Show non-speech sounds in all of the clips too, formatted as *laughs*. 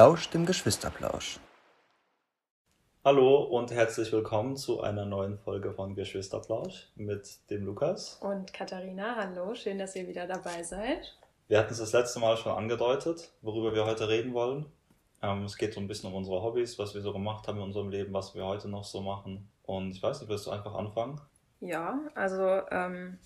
lauscht dem Geschwisterplausch. Hallo und herzlich willkommen zu einer neuen Folge von Geschwisterplausch mit dem Lukas. Und Katharina, hallo, schön, dass ihr wieder dabei seid. Wir hatten es das letzte Mal schon angedeutet, worüber wir heute reden wollen. Ähm, es geht so ein bisschen um unsere Hobbys, was wir so gemacht haben in unserem Leben, was wir heute noch so machen. Und ich weiß nicht, willst du einfach anfangen? Ja, also ähm,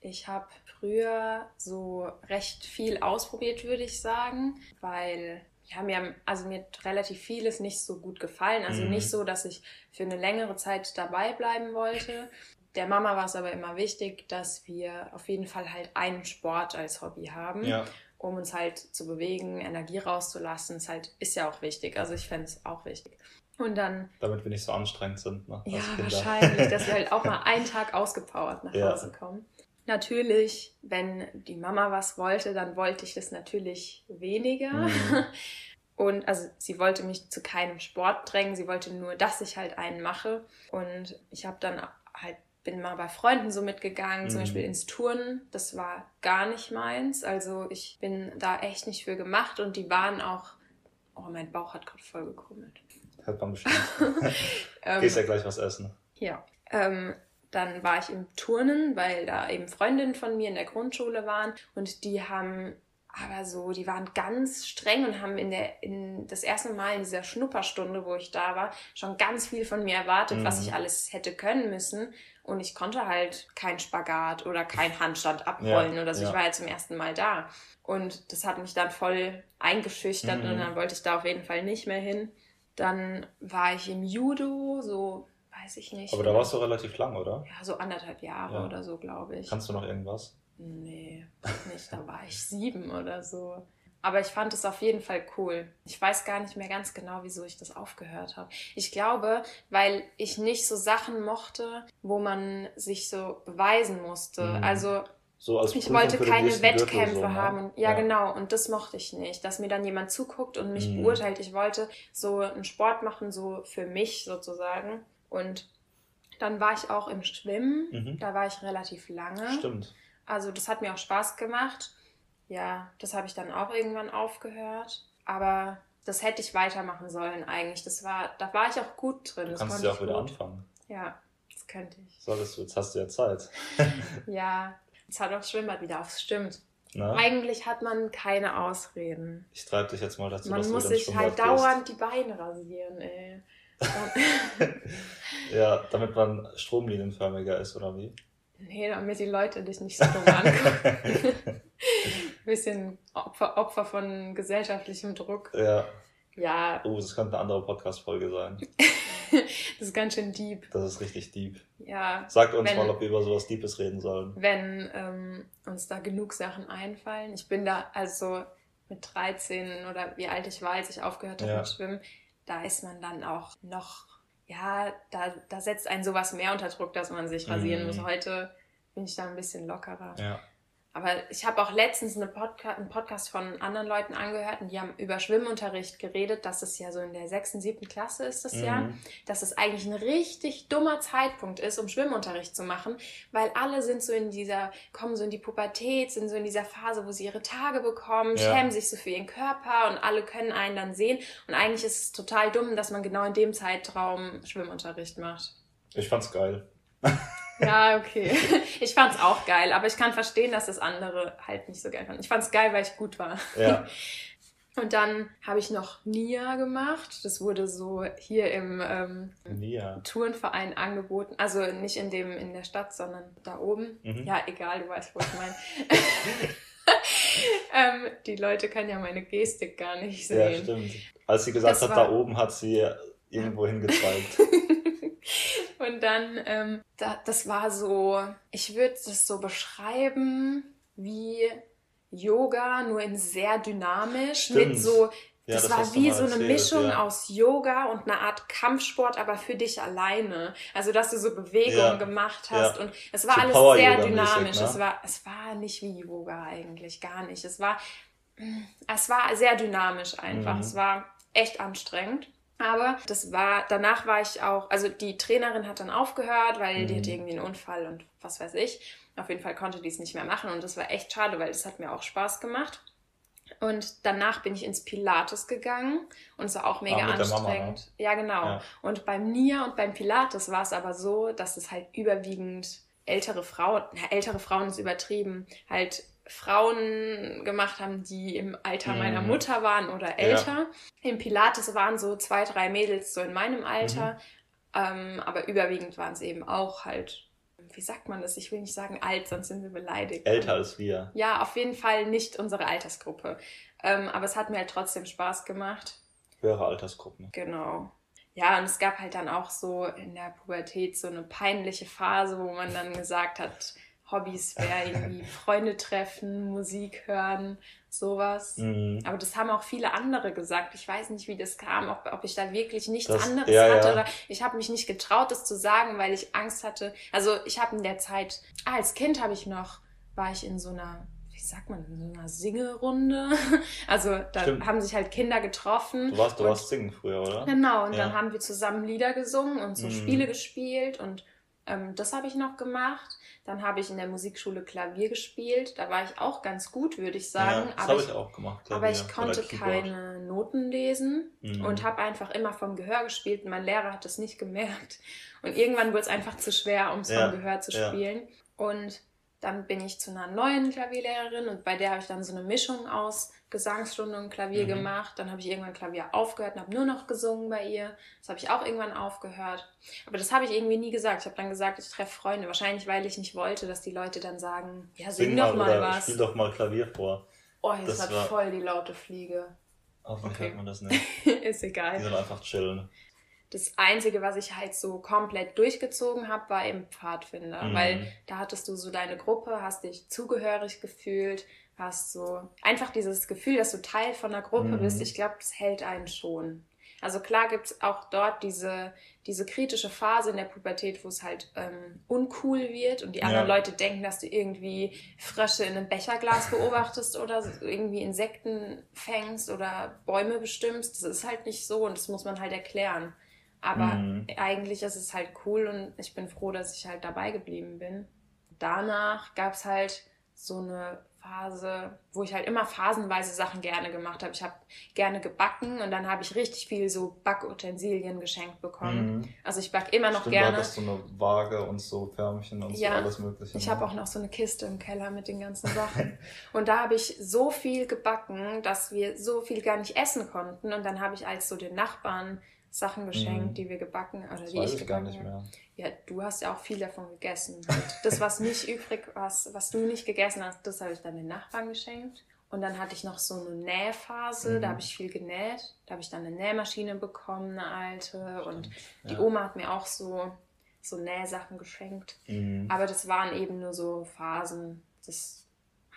ich habe früher so recht viel ausprobiert, würde ich sagen, weil ja, mir, also mir hat relativ vieles nicht so gut gefallen. Also Mhm. nicht so, dass ich für eine längere Zeit dabei bleiben wollte. Der Mama war es aber immer wichtig, dass wir auf jeden Fall halt einen Sport als Hobby haben, Ja, um uns halt zu bewegen, Energie rauszulassen. Ist halt, ist ja auch wichtig. Also ich fände es auch wichtig. Und dann, damit wir nicht so anstrengend sind. Ne, als ja, wahrscheinlich, dass wir *laughs* halt auch mal einen Tag ausgepowert nach Ja. Hause kommen. Natürlich, wenn die Mama was wollte, dann wollte ich das natürlich weniger. Mhm. *laughs* Und also sie wollte mich zu keinem Sport drängen, sie wollte nur, dass ich halt einen mache. Und ich habe dann halt, bin mal bei Freunden so mitgegangen, zum Mhm. Beispiel ins Turnen. Das war gar nicht meins. Also ich bin da echt nicht für gemacht und die waren auch, oh, mein Bauch hat gerade voll gekrummelt. Hört man bestimmt. Ähm, *laughs* Gehst ja gleich was essen. ja. Ähm, dann war ich im Turnen, weil da eben Freundinnen von mir in der Grundschule waren und die haben aber so, die waren ganz streng und haben in der in das erste Mal in dieser Schnupperstunde, wo ich da war, schon ganz viel von mir erwartet, was Mhm. ich alles hätte können müssen. Und ich konnte halt kein Spagat oder kein Handstand abrollen Ja, oder so. ja. Ich war ja zum ersten Mal da. Und das hat mich dann voll eingeschüchtert Mhm. und dann wollte ich da auf jeden Fall nicht mehr hin. Dann war ich im Judo, so weiß ich nicht. Aber da warst du relativ lang, oder? Ja, so anderthalb Jahre Ja. oder so, glaube ich. Kannst du noch irgendwas? Nee, nicht. Da war ich sieben oder so. Aber ich fand es auf jeden Fall cool. Ich weiß gar nicht mehr ganz genau, wieso ich das aufgehört habe. Ich glaube, weil ich nicht so Sachen mochte, wo man sich so beweisen musste. Mhm. Also So ich wollte keine Wettkämpfe so, ne? haben. Und, ja, genau. Und das mochte ich nicht, dass mir dann jemand zuguckt und mich Mhm. beurteilt. Ich wollte so einen Sport machen, so für mich sozusagen. Und dann war ich auch im Schwimmen. Mhm. Da war ich relativ lange. Stimmt. Also das hat mir auch Spaß gemacht. Ja, das habe ich dann auch irgendwann aufgehört. Aber das hätte ich weitermachen sollen eigentlich. Das war, da war ich auch gut drin. Du das kannst konnte ja auch ich wieder gut. anfangen. Ja, das könnte ich. Solltest du, jetzt hast du ja Zeit. *laughs* Ja, jetzt hat auch das Schwimmbad wieder auf. Stimmt. Ne? Eigentlich hat man keine Ausreden. Ich treibe dich jetzt mal dazu, Man dass muss du ins sich halt Schwimmbad dauernd die Beine rasieren, ey. Ja, damit man stromlinienförmiger ist, oder wie? nee, damit die Leute dich nicht so dumm angucken. *laughs* Bisschen Opfer, Opfer von gesellschaftlichem Druck. ja. Ja, Oh, das könnte eine andere Podcast-Folge sein. *laughs* das ist ganz schön deep. Das ist richtig deep. Ja, Sagt uns Wenn- mal, ob wir über sowas Deepes reden sollen. wenn ähm, uns da genug Sachen einfallen. Ich bin da also mit 13 oder wie alt ich war, als ich aufgehört habe Ja. mit Schwimmen, da ist man dann auch noch, ja, da, da setzt einen sowas mehr unter Druck, dass man sich rasieren Mhm. muss. Heute bin ich da ein bisschen lockerer. Ja. Aber ich habe auch letztens eine Podca einen Podcast von anderen Leuten angehört und die haben über Schwimmunterricht geredet, dass es ja so in der sechsten, siebten Klasse ist das ja, Mhm. dass es eigentlich ein richtig dummer Zeitpunkt ist, um Schwimmunterricht zu machen, weil alle sind so in dieser, kommen so in die Pubertät, sind so in dieser Phase, wo sie ihre Tage bekommen, Ja. schämen sich so für ihren Körper und alle können einen dann sehen. Und eigentlich ist es total dumm, dass man genau in dem Zeitraum Schwimmunterricht macht. Ich fand's geil. *laughs* Ja, okay. *laughs* Ich fand's auch geil, aber ich kann verstehen, dass das andere halt nicht so geil fanden. Ich fand's geil, weil ich gut war. Ja. *laughs* Und dann habe ich noch Nia gemacht. Das wurde so hier im ähm, Nia. Turnverein angeboten. Also nicht in dem in der Stadt, sondern da oben. Mhm. Ja, egal, du weißt, wo ich meine. *laughs* ähm, die Leute können ja meine Gestik gar nicht Ja, sehen. stimmt. Als sie gesagt Das hat, war- da oben hat sie irgendwo hingezeigt. Und dann, ähm, da, das war so, ich würde das so beschreiben wie Yoga, nur in sehr dynamisch. Stimmt. Mit so, Ja, das, das war wie so eine erzählt, Mischung ja. aus Yoga und einer Art Kampfsport, aber für dich alleine. Also, dass du so Bewegungen Ja. gemacht hast. Und es war So alles sehr dynamisch. ne? Es, war, es war nicht wie Yoga eigentlich, gar nicht. Es war, es war sehr dynamisch einfach. Mhm. Es war echt anstrengend. Aber das war, danach war ich auch, also die Trainerin hat dann aufgehört, weil die Mhm. hatte irgendwie einen Unfall und was weiß ich. Auf jeden Fall konnte die es nicht mehr machen und das war echt schade, weil das hat mir auch Spaß gemacht. Und danach bin ich ins Pilates gegangen und es war auch mega Ah, der Mama, anstrengend. Ja, genau. Ja. Und beim Nia und beim Pilates war es aber so, dass es halt überwiegend ältere Frauen, na, ältere Frauen ist übertrieben, halt Frauen gemacht haben, die im Alter Mhm. meiner Mutter waren oder älter. Im Pilates waren so zwei, drei Mädels so in meinem Alter, Mhm. ähm, aber überwiegend waren es eben auch halt, wie sagt man das? Ich will nicht sagen alt, sonst sind wir beleidigt. Älter als wir. Ja, auf jeden Fall nicht unsere Altersgruppe. Ähm, aber es hat mir halt trotzdem Spaß gemacht. Höhere Altersgruppen. Genau. Ja, und es gab halt dann auch so in der Pubertät so eine peinliche Phase, wo man dann gesagt hat, Hobbys wäre irgendwie *laughs* Freunde treffen, Musik hören, sowas. Mhm. Aber das haben auch viele andere gesagt. Ich weiß nicht, wie das kam, ob, ob ich da wirklich nichts Das- anderes ja, hatte ja. oder ich habe mich nicht getraut, das zu sagen, weil ich Angst hatte. Also ich habe in der Zeit, ah, als Kind habe ich noch, war ich in so einer, wie sagt man, in so einer Singerunde. *laughs* Also da Stimmt. haben sich halt Kinder getroffen. Du warst, du warst singen früher, oder? Genau, und Ja. dann haben wir zusammen Lieder gesungen und so Mhm. Spiele gespielt und ähm, das habe ich noch gemacht. Dann habe ich in der Musikschule Klavier gespielt. Da war ich auch ganz gut, würde ich sagen. ja, das aber habe ich, ich auch gemacht. aber Klavier ich oder konnte keine Noten lesen Mhm. und habe einfach immer vom Gehör gespielt. Mein Lehrer hat das nicht gemerkt. Und irgendwann wurde es einfach zu schwer, um es Ja, vom Gehör zu ja. spielen. Und dann bin ich zu einer neuen Klavierlehrerin und bei der habe ich dann so eine Mischung aus Gesangsstunde und Klavier Mhm. gemacht. Dann habe ich irgendwann Klavier aufgehört und habe nur noch gesungen bei ihr. Das habe ich auch irgendwann aufgehört. Aber das habe ich irgendwie nie gesagt. Ich habe dann gesagt, ich treffe Freunde. Wahrscheinlich, weil ich nicht wollte, dass die Leute dann sagen, ja, sing, Sing doch mal was. spiel doch mal Klavier vor. oh, jetzt Das hat war- voll die laute Fliege. Hoffentlich Okay. hört man das nicht. *laughs* Ist egal. Die sollen einfach chillen. Das Einzige, was ich halt so komplett durchgezogen habe, war eben Pfadfinder. Mhm. Weil da hattest du so deine Gruppe, hast dich zugehörig gefühlt, hast so einfach dieses Gefühl, dass du Teil von einer Gruppe Mhm. bist. Ich glaube, das hält einen schon. Also klar gibt's auch dort diese, diese kritische Phase in der Pubertät, wo es halt ähm, uncool wird und die Ja. anderen Leute denken, dass du irgendwie Frösche in einem Becherglas beobachtest oder irgendwie Insekten fängst oder Bäume bestimmst. Das ist halt nicht so und das muss man halt erklären. Aber Mhm. eigentlich ist es halt cool und ich bin froh, dass ich halt dabei geblieben bin. Danach gab's halt so eine Phase, wo ich halt immer phasenweise Sachen gerne gemacht habe. Ich habe gerne gebacken und dann habe ich richtig viel so Backutensilien geschenkt bekommen. Mhm. Also ich backe immer noch Stimmt, gerne. Du hattest so eine Waage und so Förmchen und Ja, so alles mögliche. Ich ne? habe auch noch so eine Kiste im Keller mit den ganzen Sachen. *laughs* Und da habe ich so viel gebacken, dass wir so viel gar nicht essen konnten. Und dann habe ich als so den Nachbarn Sachen geschenkt, Mhm. die wir gebacken oder Das die ich ich gar gebacken habe. mehr. Ja, du hast ja auch viel davon gegessen. Das, was nicht *laughs* übrig was, was du nicht gegessen hast, das habe ich dann den Nachbarn geschenkt. Und dann hatte ich noch so eine Nähphase, Mhm. da habe ich viel genäht. Da habe ich dann eine Nähmaschine bekommen, eine alte. Und die Ja. Oma hat mir auch so, so Nähsachen geschenkt. Mhm. Aber das waren eben nur so Phasen. Das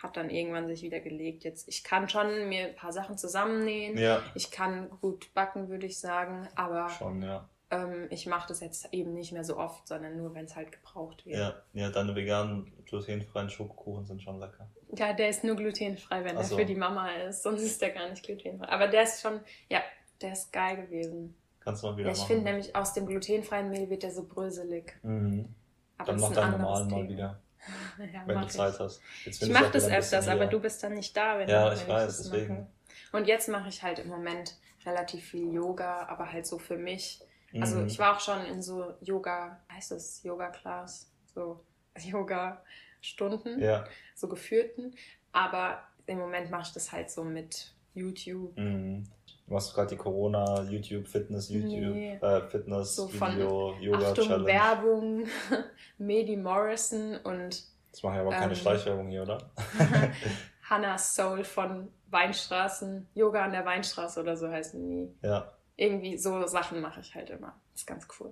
hat dann irgendwann sich wieder gelegt. Jetzt, ich kann schon mir ein paar Sachen zusammennähen. Ja, Ich kann gut backen, würde ich sagen. Aber schon, ja. ähm, ich mache das jetzt eben nicht mehr so oft, sondern nur, wenn es halt gebraucht wird. Ja, ja deine veganen, glutenfreien Schokokuchen sind schon lecker. Ja, der ist nur glutenfrei, wenn Ach er so. für die Mama ist. Sonst ist der gar nicht glutenfrei. Aber der ist schon, ja, der ist geil gewesen. Kannst du mal wieder Ja, ich finde nämlich, aus dem glutenfreien Mehl wird der so bröselig. Mhm. Aber Dann mach deinen normalen mal wieder, *laughs* Ja, wenn du ich. Zeit hast. Jetzt Ich mache das öfters, aber du bist dann nicht da, wenn, Ja, wenn ich weiß, das deswegen. mache. Und jetzt mache ich halt im Moment relativ viel Yoga, aber halt so für mich. Also Mhm. ich war auch schon in so Yoga, heißt das Yoga-Class, so *laughs* Yoga-Stunden, Ja. so geführten. Aber im Moment mache ich das halt so mit YouTube. Mhm. Du machst gerade die Corona, YouTube, Fitness, YouTube, Nee. äh, Fitness, So Video, Yoga Achtung, Challenge. Werbung, *laughs* Medi Morrison und Das mache ich aber keine Ähm, Schleichwerbung hier, oder? *laughs* *laughs* Hannah Soul von Weinstraßen, Yoga an der Weinstraße oder so heißen die. Ja. Irgendwie so Sachen mache ich halt immer. ist ganz cool.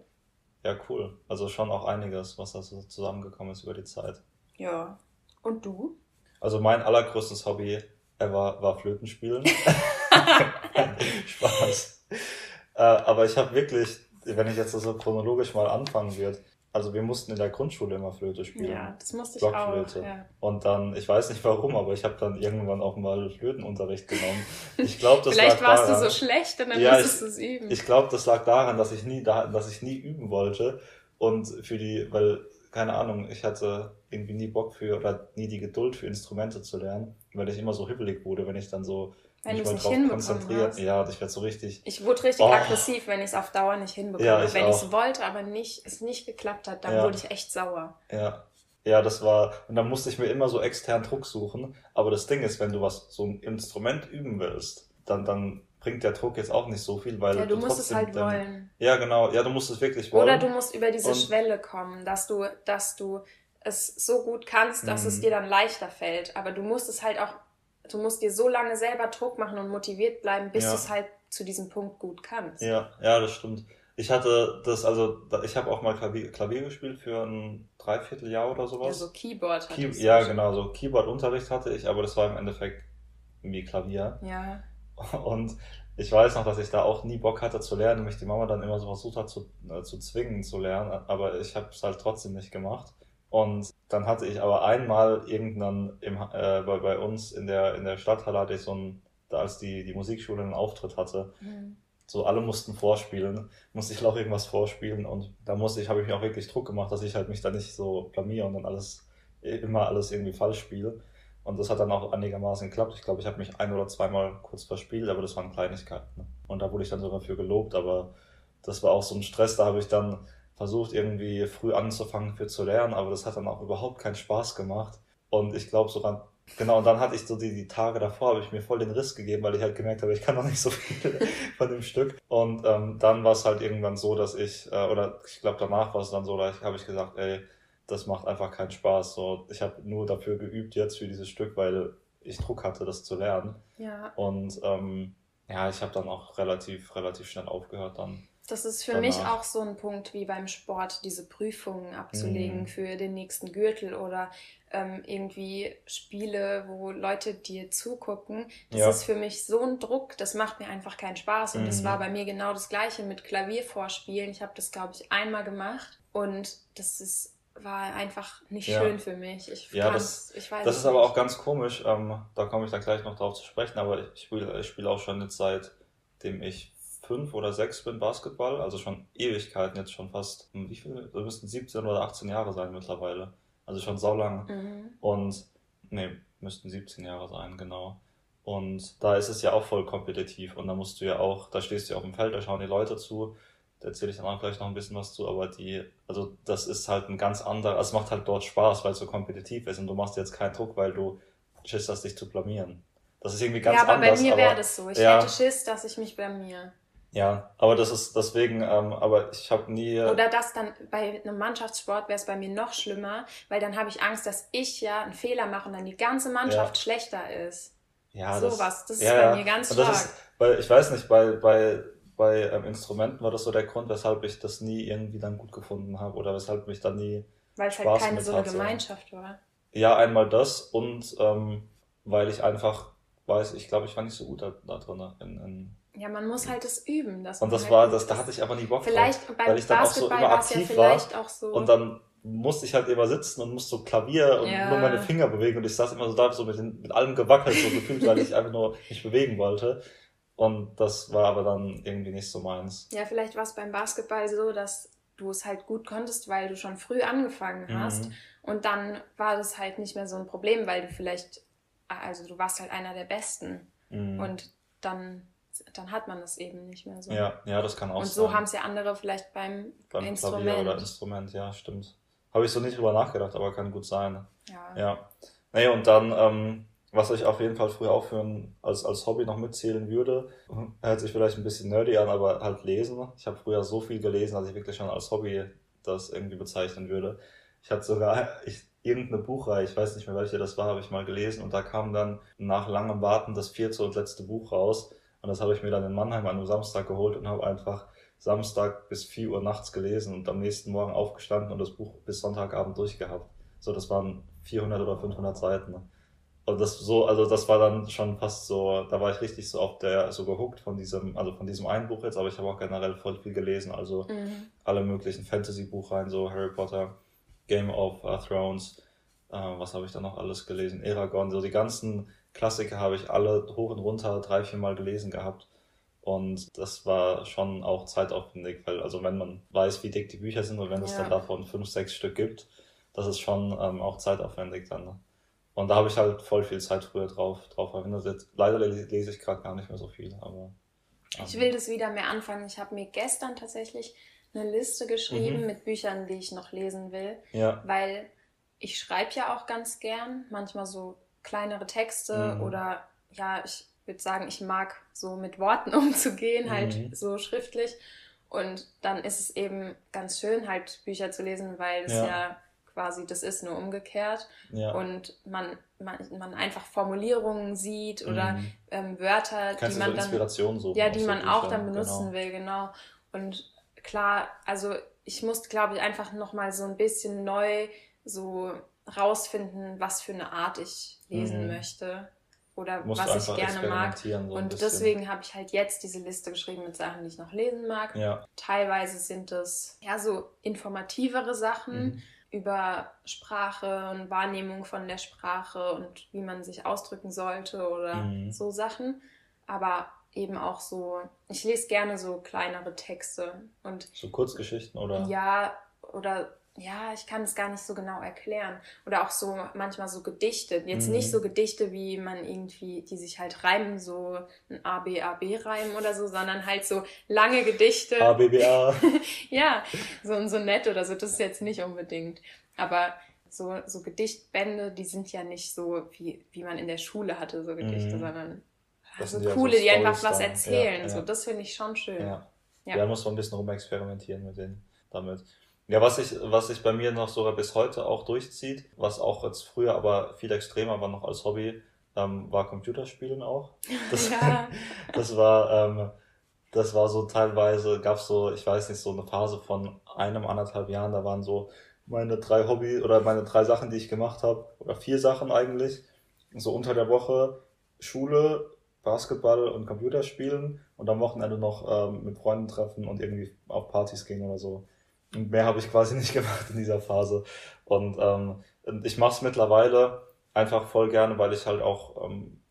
Ja, cool. Also schon auch einiges, was da so zusammengekommen ist über die Zeit. Ja. Und du? Also mein allergrößtes Hobby ever war Flötenspielen. *laughs* Spaß. Äh, aber ich habe wirklich, wenn ich jetzt so chronologisch mal anfangen würde, also wir mussten in der Grundschule immer Flöte spielen. Ja, das musste ich auch. Ja. Und dann, ich weiß nicht warum, aber ich habe dann irgendwann auch mal Flötenunterricht genommen. Ich glaube, das *laughs* Vielleicht lag warst daran, du so schlecht und dann Ja, musstest du es üben. Ich glaube, das lag daran, dass ich nie da, dass ich nie üben wollte und für die, weil keine Ahnung, ich hatte irgendwie nie Bock für oder nie die Geduld für Instrumente zu lernen, weil ich immer so hibbelig wurde, wenn ich dann so wenn mal drauf konzentriert. Hast. Ja, ich werde so richtig. Ich wurde richtig oh. aggressiv, wenn ich es auf Dauer nicht hinbekomme. Ja, ich wenn ich es wollte, aber nicht, es nicht geklappt hat, dann ja. wurde ich echt sauer. Ja. Ja, das war, und dann musste ich mir immer so extern Druck suchen. Aber das Ding ist, wenn du was, so ein Instrument üben willst, dann, dann bringt der Druck jetzt auch nicht so viel, weil ja, du, du musst es halt dann, wollen. Ja, genau. Ja, du musst es wirklich wollen. Oder du musst über diese und, Schwelle kommen, dass du, dass du es so gut kannst, dass es mhm. dir dann leichter fällt. Aber du musst es halt auch, du musst dir so lange selber Druck machen und motiviert bleiben, bis ja. du es halt zu diesem Punkt gut kannst. Ja, ja, das stimmt. Ich hatte das, also ich habe auch mal Klavier, Klavier gespielt für ein Dreivierteljahr oder sowas. Ja, so Keyboard Key Ja, genau, so Keyboard-Unterricht hatte ich, aber das war im Endeffekt wie Klavier. Ja. *laughs* Und ich weiß noch, dass ich da auch nie Bock hatte zu lernen mich die Mama dann immer so versucht hat zu, äh, zu zwingen zu lernen, aber ich habe es halt trotzdem nicht gemacht. Und dann hatte ich aber einmal irgendwann im, äh, bei, bei uns in der, in der Stadthalle hatte ich so ein, da als die, die Musikschule einen Auftritt hatte, mhm. so alle mussten vorspielen, musste ich auch irgendwas vorspielen und da musste ich, habe ich mir auch wirklich Druck gemacht, dass ich halt mich da nicht so blamier und dann alles, immer alles irgendwie falsch spiele. Und das hat dann auch einigermaßen geklappt. Ich glaube, ich habe mich ein oder zweimal kurz verspielt, aber das waren Kleinigkeiten. Ne? Und da wurde ich dann sogar für gelobt, aber das war auch so ein Stress, da habe ich dann versucht, irgendwie früh anzufangen für zu lernen, aber das hat dann auch überhaupt keinen Spaß gemacht. Und ich glaube sogar, genau, und dann hatte ich so die, die Tage davor, habe ich mir voll den Riss gegeben, weil ich halt gemerkt habe, ich kann noch nicht so viel *laughs* von dem Stück. Und ähm, dann war es halt irgendwann so, dass ich, äh, oder ich glaube danach war es dann so, da habe ich gesagt, ey, das macht einfach keinen Spaß. So, ich habe nur dafür geübt jetzt für dieses Stück, weil ich Druck hatte, das zu lernen. Ja. Und ähm, ja, ich habe dann auch relativ, relativ schnell aufgehört dann. Das ist für danach. mich auch so ein Punkt wie beim Sport, diese Prüfungen abzulegen mhm. für den nächsten Gürtel oder ähm, irgendwie Spiele, wo Leute dir zugucken. Das ja. ist für mich so ein Druck, das macht mir einfach keinen Spaß. Und mhm. das war bei mir genau das gleiche mit Klaviervorspielen. Ich habe das, glaube ich, einmal gemacht und das ist war einfach nicht ja. schön für mich. Ich ja, das, ich weiß das ist aber auch ganz komisch. Ähm, da komme ich dann gleich noch drauf zu sprechen. Aber ich spiele ich spiel auch schon jetzt seitdem ich fünf oder sechs bin Basketball. Also schon Ewigkeiten, jetzt schon fast, hm, wie viel? Das müssten 17 oder 18 Jahre sein mittlerweile. Also schon saulang. Mhm. Und, nee, müssten 17 Jahre sein, genau. Und da ist es ja auch voll kompetitiv. Und da musst du ja auch, da stehst du ja auf dem Feld, da schauen die Leute zu da erzähle ich dann auch gleich noch ein bisschen was zu, aber die, also das ist halt ein ganz anderer, also es macht halt dort Spaß, weil es so kompetitiv ist und du machst jetzt keinen Druck, weil du Schiss hast, dich zu blamieren. Das ist irgendwie ganz anders. Ja, aber anders, bei mir wäre das so. Ich ja, hätte Schiss, dass ich mich blamier. Ja, aber das ist deswegen, ähm, aber ich habe nie. Oder das dann bei einem Mannschaftssport wäre es bei mir noch schlimmer, weil dann habe ich Angst, dass ich ja einen Fehler mache und dann die ganze Mannschaft ja. schlechter ist. Ja, so das, was, das ist ja, bei mir ganz stark. Ist, weil ich weiß nicht, bei, bei bei ähm, Instrumenten war das so der Grund, weshalb ich das nie irgendwie dann gut gefunden habe oder weshalb mich da nie. Weil es halt keine so eine Gemeinschaft war. Ja, einmal das und ähm, weil ich einfach weiß, ich glaube, ich war nicht so gut da, da drin. In, in, ja, man muss halt das üben. Dass und das halt war, das, da hatte ich aber nie Bock vielleicht, drauf. Weil ich dann auch so immer aktiv ja war. So und dann musste ich halt immer sitzen und musste so Klavier und ja. nur meine Finger bewegen und ich saß immer so da, so mit, den, mit allem gewackelt, so gefühlt, weil ich einfach nur mich bewegen wollte. Und das war aber dann irgendwie nicht so meins. Ja, vielleicht war es beim Basketball so, dass du es halt gut konntest, weil du schon früh angefangen mhm. hast. Mhm. Und dann war das halt nicht mehr so ein Problem, weil du vielleicht, also du warst halt einer der Besten. Mhm. Und dann, dann hat man das eben nicht mehr so. Ja, ja das kann auch sein. Und so haben es ja andere vielleicht beim, beim Instrument. Klavier oder Instrument, ja, stimmt. Habe ich so nicht drüber nachgedacht, aber kann gut sein. Ja. Ja. Nee, und dann, ähm, was ich auf jeden Fall früher ein, als, als Hobby noch mitzählen würde, *laughs* hört sich vielleicht ein bisschen nerdy an, aber halt lesen. Ich habe früher so viel gelesen, dass ich wirklich schon als Hobby das irgendwie bezeichnen würde. Ich hatte sogar *laughs* ich, irgendeine Buchreihe, ich weiß nicht mehr welche das war, habe ich mal gelesen und da kam dann nach langem Warten das vierte und letzte Buch raus und das habe ich mir dann in Mannheim an einem Samstag geholt und habe einfach Samstag bis 4 Uhr nachts gelesen und am nächsten Morgen aufgestanden und das Buch bis Sonntagabend durchgehabt. So, das waren 400 oder 500 Seiten. Und das so, also das war dann schon fast so, da war ich richtig so auf der, so gehuckt von diesem, also von diesem einen Buch jetzt, aber ich habe auch generell voll viel gelesen, also mhm. alle möglichen Fantasy-Buchreihen, so Harry Potter, Game of uh, Thrones, äh, was habe ich da noch alles gelesen, Eragon, so die ganzen Klassiker habe ich alle hoch und runter drei, vier Mal gelesen gehabt. Und das war schon auch zeitaufwendig, weil also wenn man weiß, wie dick die Bücher sind und wenn es dann davon fünf, sechs Stück gibt, das ist schon ähm, auch zeitaufwendig dann. Und da habe ich halt voll viel Zeit früher drauf, drauf verwendet. Leider lese ich gerade gar nicht mehr so viel, aber. Ähm. Ich will das wieder mehr anfangen. Ich habe mir gestern tatsächlich eine Liste geschrieben mhm. mit Büchern, die ich noch lesen will. Ja. Weil ich schreibe ja auch ganz gern, manchmal so kleinere Texte mhm. oder ja, ich würde sagen, ich mag so mit Worten *laughs* umzugehen, halt mhm. so schriftlich. Und dann ist es eben ganz schön, halt Bücher zu lesen, weil es ja, ja quasi das ist, nur umgekehrt. Ja. Und man, man, man einfach Formulierungen sieht oder mhm. ähm, Wörter, Kannst die man so dann. So ja, die man auch dann benutzen genau. will, genau. Und klar, also ich musste, glaube ich, einfach nochmal so ein bisschen neu so rausfinden, was für eine Art ich lesen mhm. möchte oder Musst was ich gerne mag. So und deswegen habe ich halt jetzt diese Liste geschrieben mit Sachen, die ich noch lesen mag. Ja. Teilweise sind es ja so informativere Sachen mhm. über Sprache und Wahrnehmung von der Sprache und wie man sich ausdrücken sollte oder mhm. so Sachen. Aber eben auch so, ich lese gerne so kleinere Texte und so Kurzgeschichten oder ja oder ja, ich kann es gar nicht so genau erklären. Oder auch so manchmal so Gedichte. Jetzt mhm. nicht so Gedichte, wie man irgendwie, die sich halt reimen, so ein A, B, A, B reimen oder so, sondern halt so lange Gedichte. A, B, B, A. *laughs* ja, so, so nett oder so. Das ist jetzt nicht unbedingt. Aber so, so Gedichtbände, die sind ja nicht so, wie, wie man in der Schule hatte, so Gedichte, mhm. sondern also coole, ja so die einfach was erzählen. Ja, ja. So, das finde ich schon schön. Ja. Ja. ja, muss man ein bisschen rumexperimentieren mit denen damit. Ja, was sich was sich bei mir noch sogar bis heute auch durchzieht, was auch jetzt früher aber viel extremer war noch als Hobby, ähm, war Computerspielen auch. *laughs* Das, ja. das war, ähm, das war so teilweise, gab so, ich weiß nicht, so eine Phase von einem, anderthalb Jahren, da waren so meine drei Hobby oder meine drei Sachen, die ich gemacht habe, oder vier Sachen eigentlich, so unter der Woche Schule, Basketball und Computerspielen und am Wochenende noch ähm, mit Freunden treffen und irgendwie auf Partys gehen oder so. Und mehr habe ich quasi *laughs* nicht gemacht in dieser Phase. Und ähm, ich mache es mittlerweile einfach voll gerne, weil ich halt auch ähm,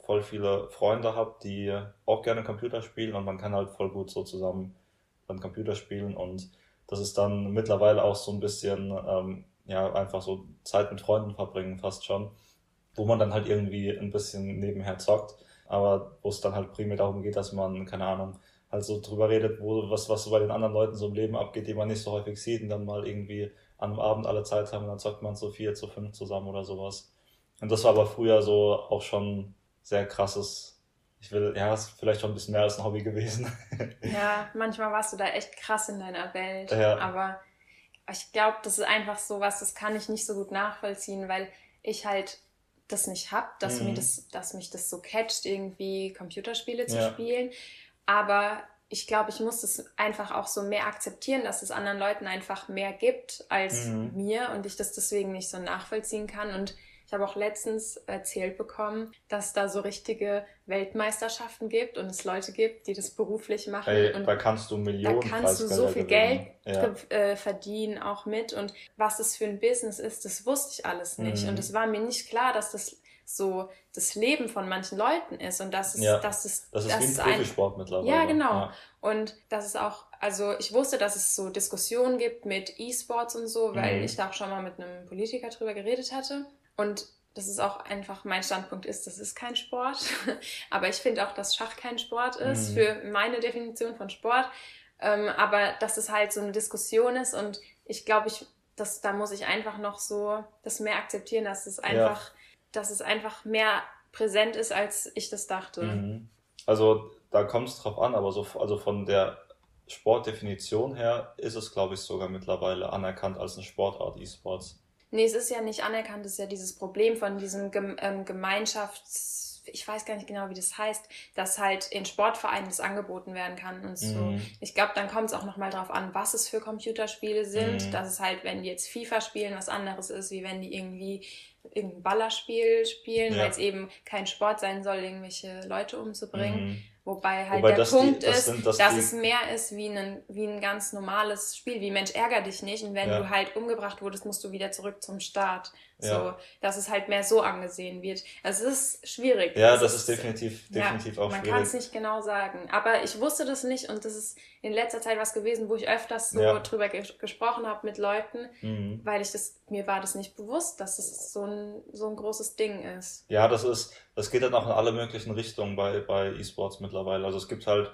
voll viele Freunde habe, die auch gerne Computer spielen. Und man kann halt voll gut so zusammen dann Computer spielen. Und das ist dann mittlerweile auch so ein bisschen ähm, ja einfach so Zeit mit Freunden verbringen fast schon, wo man dann halt irgendwie ein bisschen nebenher zockt, aber wo es dann halt primär darum geht, dass man keine Ahnung halt so drüber redet, wo, was, was so bei den anderen Leuten so im Leben abgeht, die man nicht so häufig sieht und dann mal irgendwie an einem Abend alle Zeit haben und dann zockt man so vier zu fünf zusammen oder sowas. Und das war aber früher so auch schon sehr krasses, ich will, ja, ist vielleicht schon ein bisschen mehr als ein Hobby gewesen. *laughs* Ja, manchmal warst du da echt krass in deiner Welt, ja. aber ich glaube, das ist einfach so was, das kann ich nicht so gut nachvollziehen, weil ich halt das nicht hab, dass mhm. mir das, dass mich das so catcht, irgendwie Computerspiele zu ja. spielen. Aber ich glaube, ich muss das einfach auch so mehr akzeptieren, dass es anderen Leuten einfach mehr gibt als mhm. mir und ich das deswegen nicht so nachvollziehen kann. Und ich habe auch letztens erzählt bekommen, dass da so richtige Weltmeisterschaften gibt und es Leute gibt, die das beruflich machen. Ey, und da kannst du Millionen Da kannst du so viel Geld ja. äh, verdienen auch mit. Und was das für ein Business ist, das wusste ich alles nicht. Mhm. Und es war mir nicht klar, dass das so das Leben von manchen Leuten ist und das ist, ja, das ist, das ist das wie ein Profisport mittlerweile. Ja, genau. Ja. Und das ist auch, also ich wusste, dass es so Diskussionen gibt mit E-Sports und so, weil mhm. ich da auch schon mal mit einem Politiker drüber geredet hatte. Und das ist auch einfach, mein Standpunkt ist, das ist kein Sport. *laughs* aber ich finde auch, dass Schach kein Sport ist, mhm. für meine Definition von Sport. Ähm, aber dass es halt so eine Diskussion ist und ich glaube, ich, das, da muss ich einfach noch so das mehr akzeptieren, dass es einfach ja dass es einfach mehr präsent ist, als ich das dachte. Mhm. Also da kommt es drauf an, aber so also von der Sportdefinition her ist es, glaube ich, sogar mittlerweile anerkannt als eine Sportart E-Sports. Nee, es ist ja nicht anerkannt, es ist ja dieses Problem von diesem ähm, Gemeinschafts- ich weiß gar nicht genau, wie das heißt, dass halt in Sportvereinen das angeboten werden kann und so. Mhm. Ich glaube, dann kommt es auch nochmal drauf an, was es für Computerspiele sind. Mhm. Dass es halt, wenn die jetzt FIFA spielen, was anderes ist, wie wenn die irgendwie irgendein Ballerspiel spielen, ja. weil es eben kein Sport sein soll, irgendwelche Leute umzubringen. Mhm. Wobei halt Wobei der Punkt die, ist, sind, dass, dass es mehr ist wie ein, wie ein ganz normales Spiel, wie Mensch ärger dich nicht und wenn ja. du halt umgebracht wurdest, musst du wieder zurück zum Start. So, ja. dass es halt mehr so angesehen wird. Also es ist schwierig. Ja, das, das ist, definitiv, definitiv ja, auch man schwierig. Man kann es nicht genau sagen. Aber ich wusste das nicht und das ist in letzter Zeit was gewesen, wo ich öfters so ja. drüber ges gesprochen habe mit Leuten, mhm. weil ich das, mir war das nicht bewusst, dass es so ein, so ein großes Ding ist. Ja, das ist, das geht dann auch in alle möglichen Richtungen bei, bei E-Sports mittlerweile. Also es gibt halt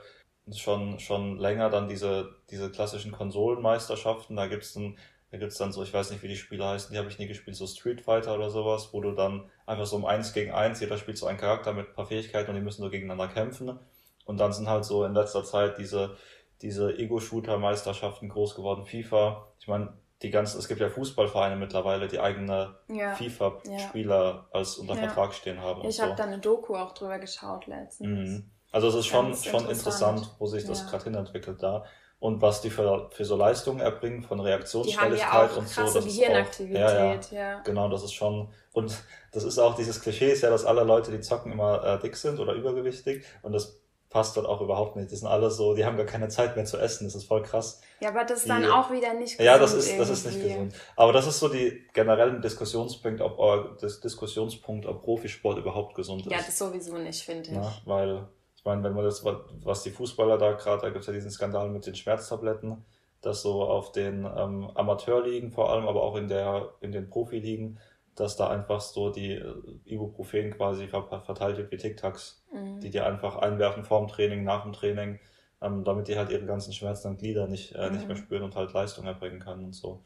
schon, schon länger dann diese, diese klassischen Konsolenmeisterschaften. Da gibt's dann da gibt's dann so, ich weiß nicht, wie die Spiele heißen, die habe ich nie gespielt, so Street Fighter oder sowas, wo du dann einfach so um eins gegen eins, jeder spielt so einen Charakter mit ein paar Fähigkeiten und die müssen so gegeneinander kämpfen. Und dann sind halt so in letzter Zeit diese, diese Ego-Shooter-Meisterschaften groß geworden, FIFA. Ich meine, die ganzen, es gibt ja Fußballvereine mittlerweile, die eigene ja. FIFA-Spieler ja. als unter ja. Vertrag stehen haben. Ich habe so. da eine Doku auch drüber geschaut letztens. Mhm. Also es ist schon, schon interessant. interessant, wo sich das gerade hinentwickelt da und was die für, für so Leistungen erbringen von Reaktionsschnelligkeit ja und so. Das ist auch, ja, ja, ja, Genau, das ist schon, und das ist auch dieses Klischee, ist ja, dass alle Leute, die zocken, immer äh, dick sind oder übergewichtig und das passt dort auch überhaupt nicht. Die sind alle so, die haben gar keine Zeit mehr zu essen, das ist voll krass. Ja, aber das ist die, dann auch wieder nicht gesund. Ja, das ist, das ist nicht gesund. Aber das ist so die generellen Diskussionspunkt, ob, äh, das Diskussionspunkt, ob Profisport überhaupt gesund ist. Ja, das sowieso nicht, finde ich. Na, weil meine, wenn man das, was die Fußballer da gerade, da gibt es ja diesen Skandal mit den Schmerztabletten, dass so auf den ähm, Amateurligen vor allem, aber auch in der in den Profiligen, dass da einfach so die äh, Ibuprofen quasi verteilt wird wie Tic-Tacs, mhm. die die einfach einwerfen vorm Training, nach dem Training, ähm, damit die halt ihre ganzen schmerzenden Glieder nicht, äh, mhm. nicht mehr spüren und halt Leistung erbringen können und so.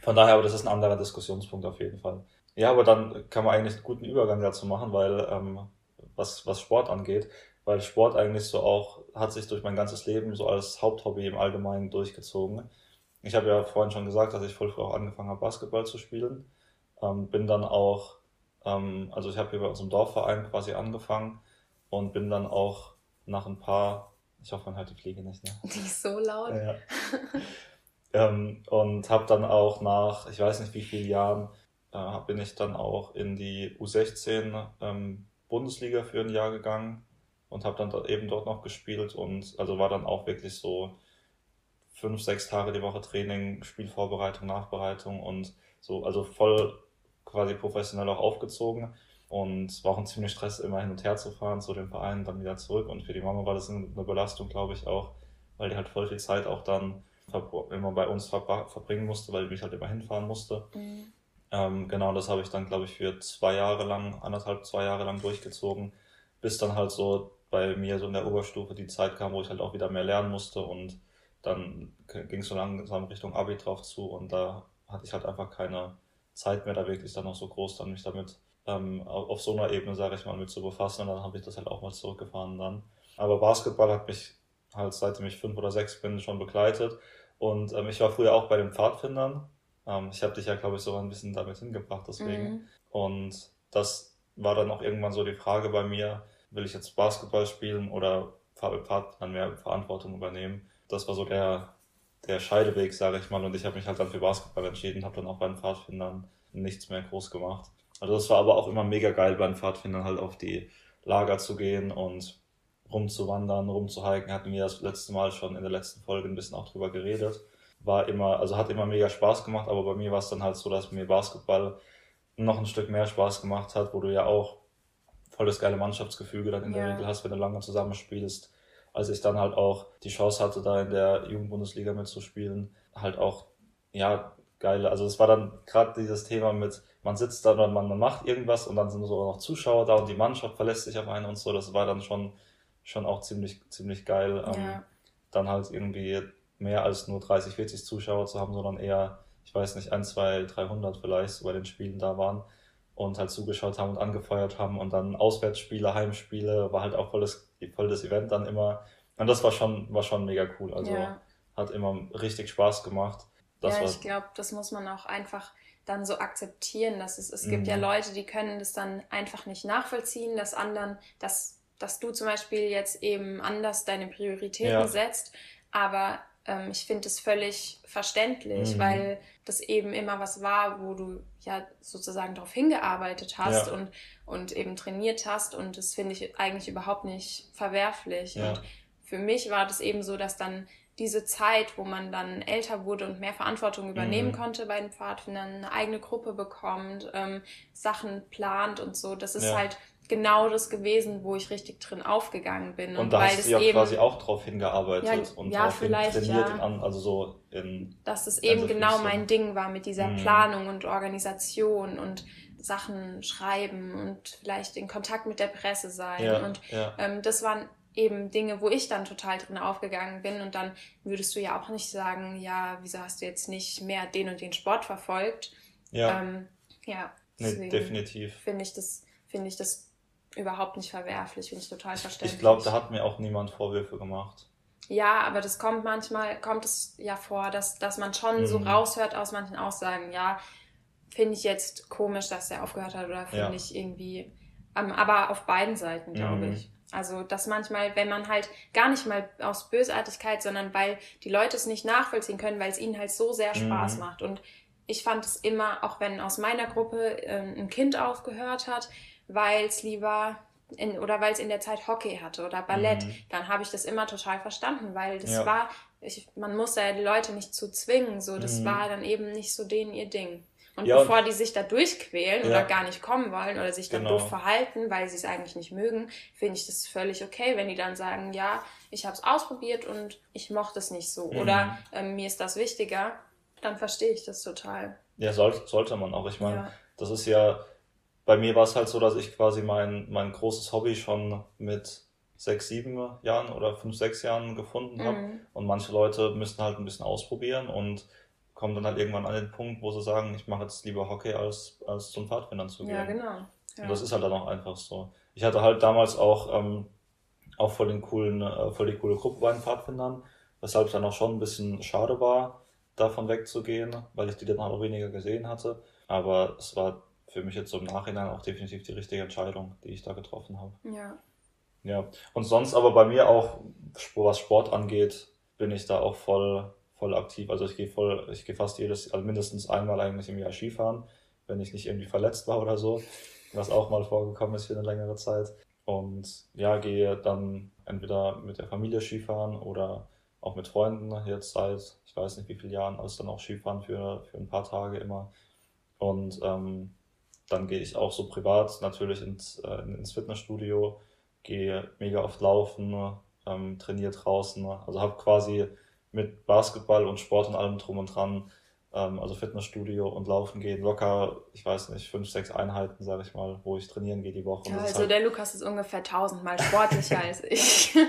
Von daher, aber das ist ein anderer Diskussionspunkt auf jeden Fall. Ja, aber dann kann man eigentlich einen guten Übergang dazu machen, weil ähm, was, was Sport angeht, weil Sport eigentlich so auch, hat sich durch mein ganzes Leben so als Haupthobby im Allgemeinen durchgezogen. Ich habe ja vorhin schon gesagt, dass ich voll früh auch angefangen habe, Basketball zu spielen. Ähm, bin dann auch, ähm, also ich habe hier bei unserem Dorfverein quasi angefangen und bin dann auch nach ein paar, ich hoffe, man hört die Fliege nicht, ne? *laughs* Die ist so laut. Ja. *laughs* ähm, und habe dann auch nach, ich weiß nicht wie vielen Jahren, äh, bin ich dann auch in die U16 ähm, Bundesliga für ein Jahr gegangen und habe dann eben dort noch gespielt und also war dann auch wirklich so fünf, sechs Tage die Woche Training, Spielvorbereitung, Nachbereitung und so, also voll quasi professionell auch aufgezogen und war auch ein ziemlich Stress, immer hin und her zu fahren zu den Vereinen, dann wieder zurück und für die Mama war das eine Belastung, glaube ich, auch, weil die halt voll viel Zeit auch dann immer bei uns verbringen musste, weil ich mich halt immer hinfahren musste. Mhm. Ähm, genau, das habe ich dann, glaube ich, für zwei Jahre lang, anderthalb, zwei Jahre lang durchgezogen, bis dann halt so bei mir so in der Oberstufe die Zeit kam, wo ich halt auch wieder mehr lernen musste und dann ging es so langsam Richtung Abi drauf zu und da hatte ich halt einfach keine Zeit mehr, da wirklich dann noch so groß dann mich damit ähm, auf so einer Ebene, sage ich mal, mit zu befassen und dann habe ich das halt auch mal zurückgefahren dann. Aber Basketball hat mich halt seitdem ich fünf oder sechs bin schon begleitet und ähm, ich war früher auch bei den Pfadfindern. Ähm, ich habe dich ja, glaube ich, so ein bisschen damit hingebracht deswegen. Mhm. Und das war dann auch irgendwann so die Frage bei mir, will ich jetzt Basketball spielen oder Partnern mehr Verantwortung übernehmen. Das war so der, der Scheideweg, sage ich mal. Und ich habe mich halt dann für Basketball entschieden, habe dann auch bei den Pfadfindern nichts mehr groß gemacht. Also das war aber auch immer mega geil, bei den Pfadfindern halt auf die Lager zu gehen und rumzuwandern, rumzuhiken. Hatten wir das letzte Mal schon in der letzten Folge ein bisschen auch drüber geredet. War immer, also hat immer mega Spaß gemacht, aber bei mir war es dann halt so, dass mir Basketball noch ein Stück mehr Spaß gemacht hat, wo du ja auch voll das geile Mannschaftsgefüge dann in ja. der Regel hast, wenn du lange zusammenspielst. Als ich dann halt auch die Chance hatte, da in der Jugendbundesliga mitzuspielen, halt auch, ja, geile, also es war dann gerade dieses Thema mit, man sitzt da und man, man macht irgendwas und dann sind so noch Zuschauer da und die Mannschaft verlässt sich auf einen und so, das war dann schon, schon auch ziemlich, ziemlich geil, ähm, ja. dann halt irgendwie mehr als nur 30, 40 Zuschauer zu haben, sondern eher, ich weiß nicht, ein, zwei, 300 vielleicht so bei den Spielen da waren und halt zugeschaut haben und angefeuert haben und dann Auswärtsspiele, Heimspiele, war halt auch voll das, voll das Event dann immer. Und das war schon, war schon mega cool. Also ja. hat immer richtig Spaß gemacht. Das ja, ich glaube, das muss man auch einfach dann so akzeptieren, dass es, es gibt mhm. ja Leute, die können das dann einfach nicht nachvollziehen, dass anderen, dass, dass du zum Beispiel jetzt eben anders deine Prioritäten ja. setzt, aber ähm, ich finde es völlig verständlich, mhm. weil das eben immer was war, wo du ja sozusagen darauf hingearbeitet hast ja. und, und eben trainiert hast und das finde ich eigentlich überhaupt nicht verwerflich. Ja. Und für mich war das eben so, dass dann diese Zeit, wo man dann älter wurde und mehr Verantwortung übernehmen mhm. konnte bei den Pfadfindern, eine eigene Gruppe bekommt, ähm, Sachen plant und so, das ist ja. halt genau das gewesen, wo ich richtig drin aufgegangen bin. Und, und da weil hast du ja eben, quasi auch drauf hingearbeitet ja, und ja, drauf trainiert, ja, in, also so in... Dass es eben genau mein Ding war mit dieser mhm. Planung und Organisation und Sachen schreiben und vielleicht in Kontakt mit der Presse sein. Ja, und ja. Ähm, das waren eben Dinge, wo ich dann total drin aufgegangen bin und dann würdest du ja auch nicht sagen, ja, wieso hast du jetzt nicht mehr den und den Sport verfolgt? Ja. Ähm, ja. Nee, definitiv. Finde ich das, finde ich das überhaupt nicht verwerflich, finde ich total verständlich. Ich glaube, da hat mir auch niemand Vorwürfe gemacht. Ja, aber das kommt manchmal, kommt es ja vor, dass, dass man schon mhm. so raushört aus manchen Aussagen, ja, finde ich jetzt komisch, dass er aufgehört hat oder finde ja. ich irgendwie, ähm, aber auf beiden Seiten, glaube mhm. ich. Also, dass manchmal, wenn man halt gar nicht mal aus Bösartigkeit, sondern weil die Leute es nicht nachvollziehen können, weil es ihnen halt so sehr Spaß mhm. macht. Und ich fand es immer, auch wenn aus meiner Gruppe äh, ein Kind aufgehört hat, weil es lieber in, oder weil es in der Zeit Hockey hatte oder Ballett, mhm. dann habe ich das immer total verstanden, weil das ja. war, ich, man muss ja die Leute nicht zu zwingen, so das mhm. war dann eben nicht so denen ihr Ding. Und ja, bevor und die sich da durchquälen ja. oder gar nicht kommen wollen oder sich dann genau. doof verhalten, weil sie es eigentlich nicht mögen, finde ich das völlig okay, wenn die dann sagen, ja, ich habe es ausprobiert und ich mochte es nicht so mhm. oder ähm, mir ist das wichtiger, dann verstehe ich das total. Ja, soll, sollte man auch. Ich meine, das ist ja, bei mir war es halt so, dass ich quasi mein, mein großes Hobby schon mit sechs, sieben Jahren oder fünf, sechs Jahren gefunden habe. Mhm. Und manche Leute müssen halt ein bisschen ausprobieren und kommen dann halt irgendwann an den Punkt, wo sie sagen, ich mache jetzt lieber Hockey als, als zum Pfadfindern zu gehen. Ja, genau. Ja. Und das ist halt dann auch einfach so. Ich hatte halt damals auch, ähm, auch voll den coolen, äh, voll die coole Gruppe bei den Pfadfindern, weshalb es dann auch schon ein bisschen schade war, davon wegzugehen, weil ich die dann auch weniger gesehen hatte. Aber es war für mich jetzt so im Nachhinein auch definitiv die richtige Entscheidung, die ich da getroffen habe. Ja. Ja. Und sonst aber bei mir auch, was Sport angeht, bin ich da auch voll voll aktiv. Also ich gehe voll, ich gehe fast jedes, also mindestens einmal eigentlich im Jahr Skifahren, wenn ich nicht irgendwie verletzt war oder so, was auch mal vorgekommen ist für eine längere Zeit. Und ja, gehe dann entweder mit der Familie Skifahren oder auch mit Freunden jetzt seit, ich weiß nicht wie viele Jahren, also dann auch Skifahren für, für ein paar Tage immer. Und ähm, dann gehe ich auch so privat natürlich ins, äh, ins Fitnessstudio, gehe mega oft laufen, ähm, trainiere draußen, also habe quasi mit Basketball und Sport und allem drum und dran, ähm, also Fitnessstudio und Laufen gehen, locker, ich weiß nicht, fünf, sechs Einheiten, sage ich mal, wo ich trainieren gehe die Woche. Ja, also halt der Lukas ist ungefähr tausendmal sportlicher als ich. *laughs*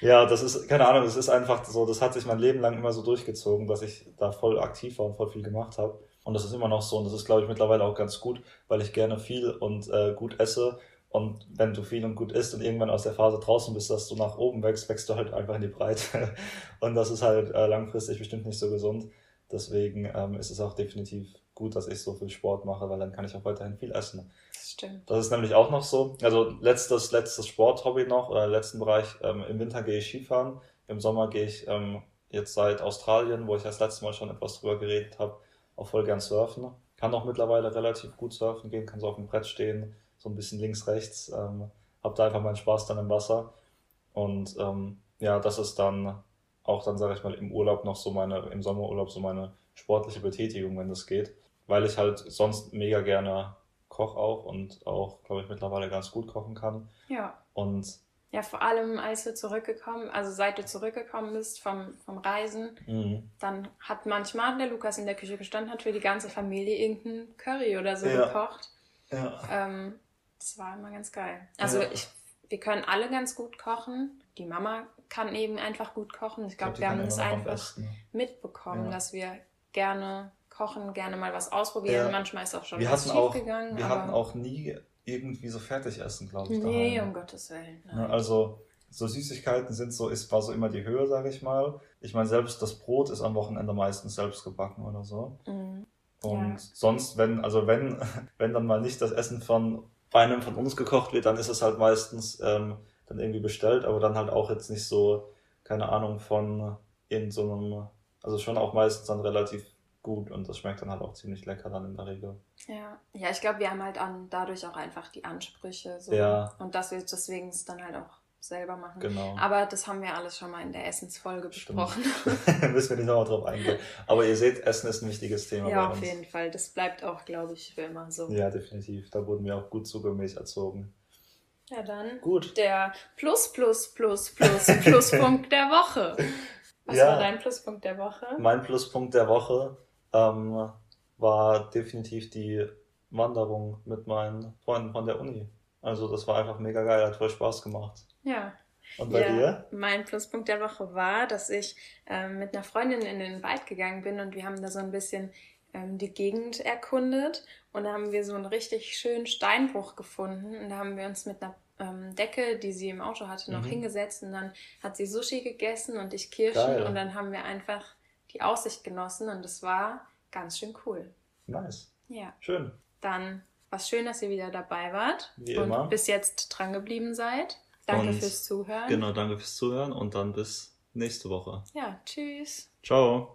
Ja, das ist, keine Ahnung, das ist einfach so, das hat sich mein Leben lang immer so durchgezogen, dass ich da voll aktiv war und voll viel gemacht habe. Und das ist immer noch so und das ist, glaube ich, mittlerweile auch ganz gut, weil ich gerne viel und äh, gut esse und wenn du viel und gut isst und irgendwann aus der Phase draußen bist, dass du nach oben wächst, wächst du halt einfach in die Breite. *laughs* Und das ist halt äh, langfristig bestimmt nicht so gesund. Deswegen ähm, ist es auch definitiv gut, dass ich so viel Sport mache, weil dann kann ich auch weiterhin viel essen. Das stimmt. Das ist nämlich auch noch so. Also letztes, letztes Sporthobby noch, oder letzten Bereich, ähm, im Winter gehe ich Skifahren, im Sommer gehe ich ähm, jetzt seit Australien, wo ich das letzte Mal schon etwas drüber geredet habe, auch voll gern surfen. Kann auch mittlerweile relativ gut surfen gehen, kann so auf dem Brett stehen, so ein bisschen links, rechts. Ähm, hab da einfach meinen Spaß dann im Wasser. Und ähm, ja, das ist dann auch dann, sage ich mal, im Urlaub noch so meine, im Sommerurlaub so meine sportliche Betätigung, wenn das geht. Weil ich halt sonst mega gerne koche auch und auch, glaube ich, mittlerweile ganz gut kochen kann. Ja. Und ja, vor allem als wir zurückgekommen, also seit du zurückgekommen bist vom, vom Reisen, mhm. dann hat manchmal der Lukas in der Küche gestanden, hat für die ganze Familie irgendeinen Curry oder so ja. gekocht. Ja. Ähm, das war immer ganz geil. Also ja. ich, wir können alle ganz gut kochen. Die Mama kann eben einfach gut kochen. Ich glaube, wir haben es einfach mitbekommen, dass wir gerne kochen, gerne mal was ausprobieren. Manchmal ist auch schon wir was schief auch, gegangen. Wir hatten auch nie irgendwie so Fertigessen, glaube ich. Nee, daheim. um Gottes Willen. Ja, also so Süßigkeiten sind so, ist, war so immer die Höhe, sage ich mal. Ich meine, selbst das Brot ist am Wochenende meistens selbst gebacken oder so. Mhm. Und ja. sonst, wenn, also wenn, *laughs* wenn dann mal nicht das Essen von einem von uns gekocht wird, dann ist es halt meistens ähm, dann irgendwie bestellt, aber dann halt auch jetzt nicht so, keine Ahnung, von in so einem, also schon auch meistens dann relativ gut und das schmeckt dann halt auch ziemlich lecker dann in der Regel. Ja, ja ich glaube, wir haben halt an, dadurch auch einfach die Ansprüche so. Ja. Und dass wir deswegen es dann halt auch selber machen. Genau. Aber das haben wir alles schon mal in der Essensfolge besprochen. *laughs* Müssen wir nicht nochmal drauf eingehen. Aber ihr seht, Essen ist ein wichtiges Thema ja, auf jeden Fall. Das bleibt auch, glaube ich, für immer so. Ja, definitiv. Da wurden wir auch gut zugemäß erzogen. Ja, dann Gut. der Plus, Plus, Plus, Plus, Pluspunkt der Woche. *laughs* Was Ja. war dein Pluspunkt der Woche? Mein Pluspunkt der Woche ähm, war definitiv die Wanderung mit meinen Freunden von der Uni. Also das war einfach mega geil, hat voll Spaß gemacht. Ja. Und bei ja, dir? Mein Pluspunkt der Woche war, dass ich ähm, mit einer Freundin in den Wald gegangen bin und wir haben da so ein bisschen ähm, die Gegend erkundet und da haben wir so einen richtig schönen Steinbruch gefunden und da haben wir uns mit einer ähm, Decke, die sie im Auto hatte, noch Mhm. hingesetzt und dann hat sie Sushi gegessen und ich Kirschen Geil. und dann haben wir einfach die Aussicht genossen und es war ganz schön cool. Nice. Ja, Schön. dann was schön, dass ihr wieder dabei wart Wie und immer. bis jetzt dran geblieben seid. Danke Und fürs Zuhören. Genau, danke fürs Zuhören und dann bis nächste Woche. Ja, tschüss. Ciao.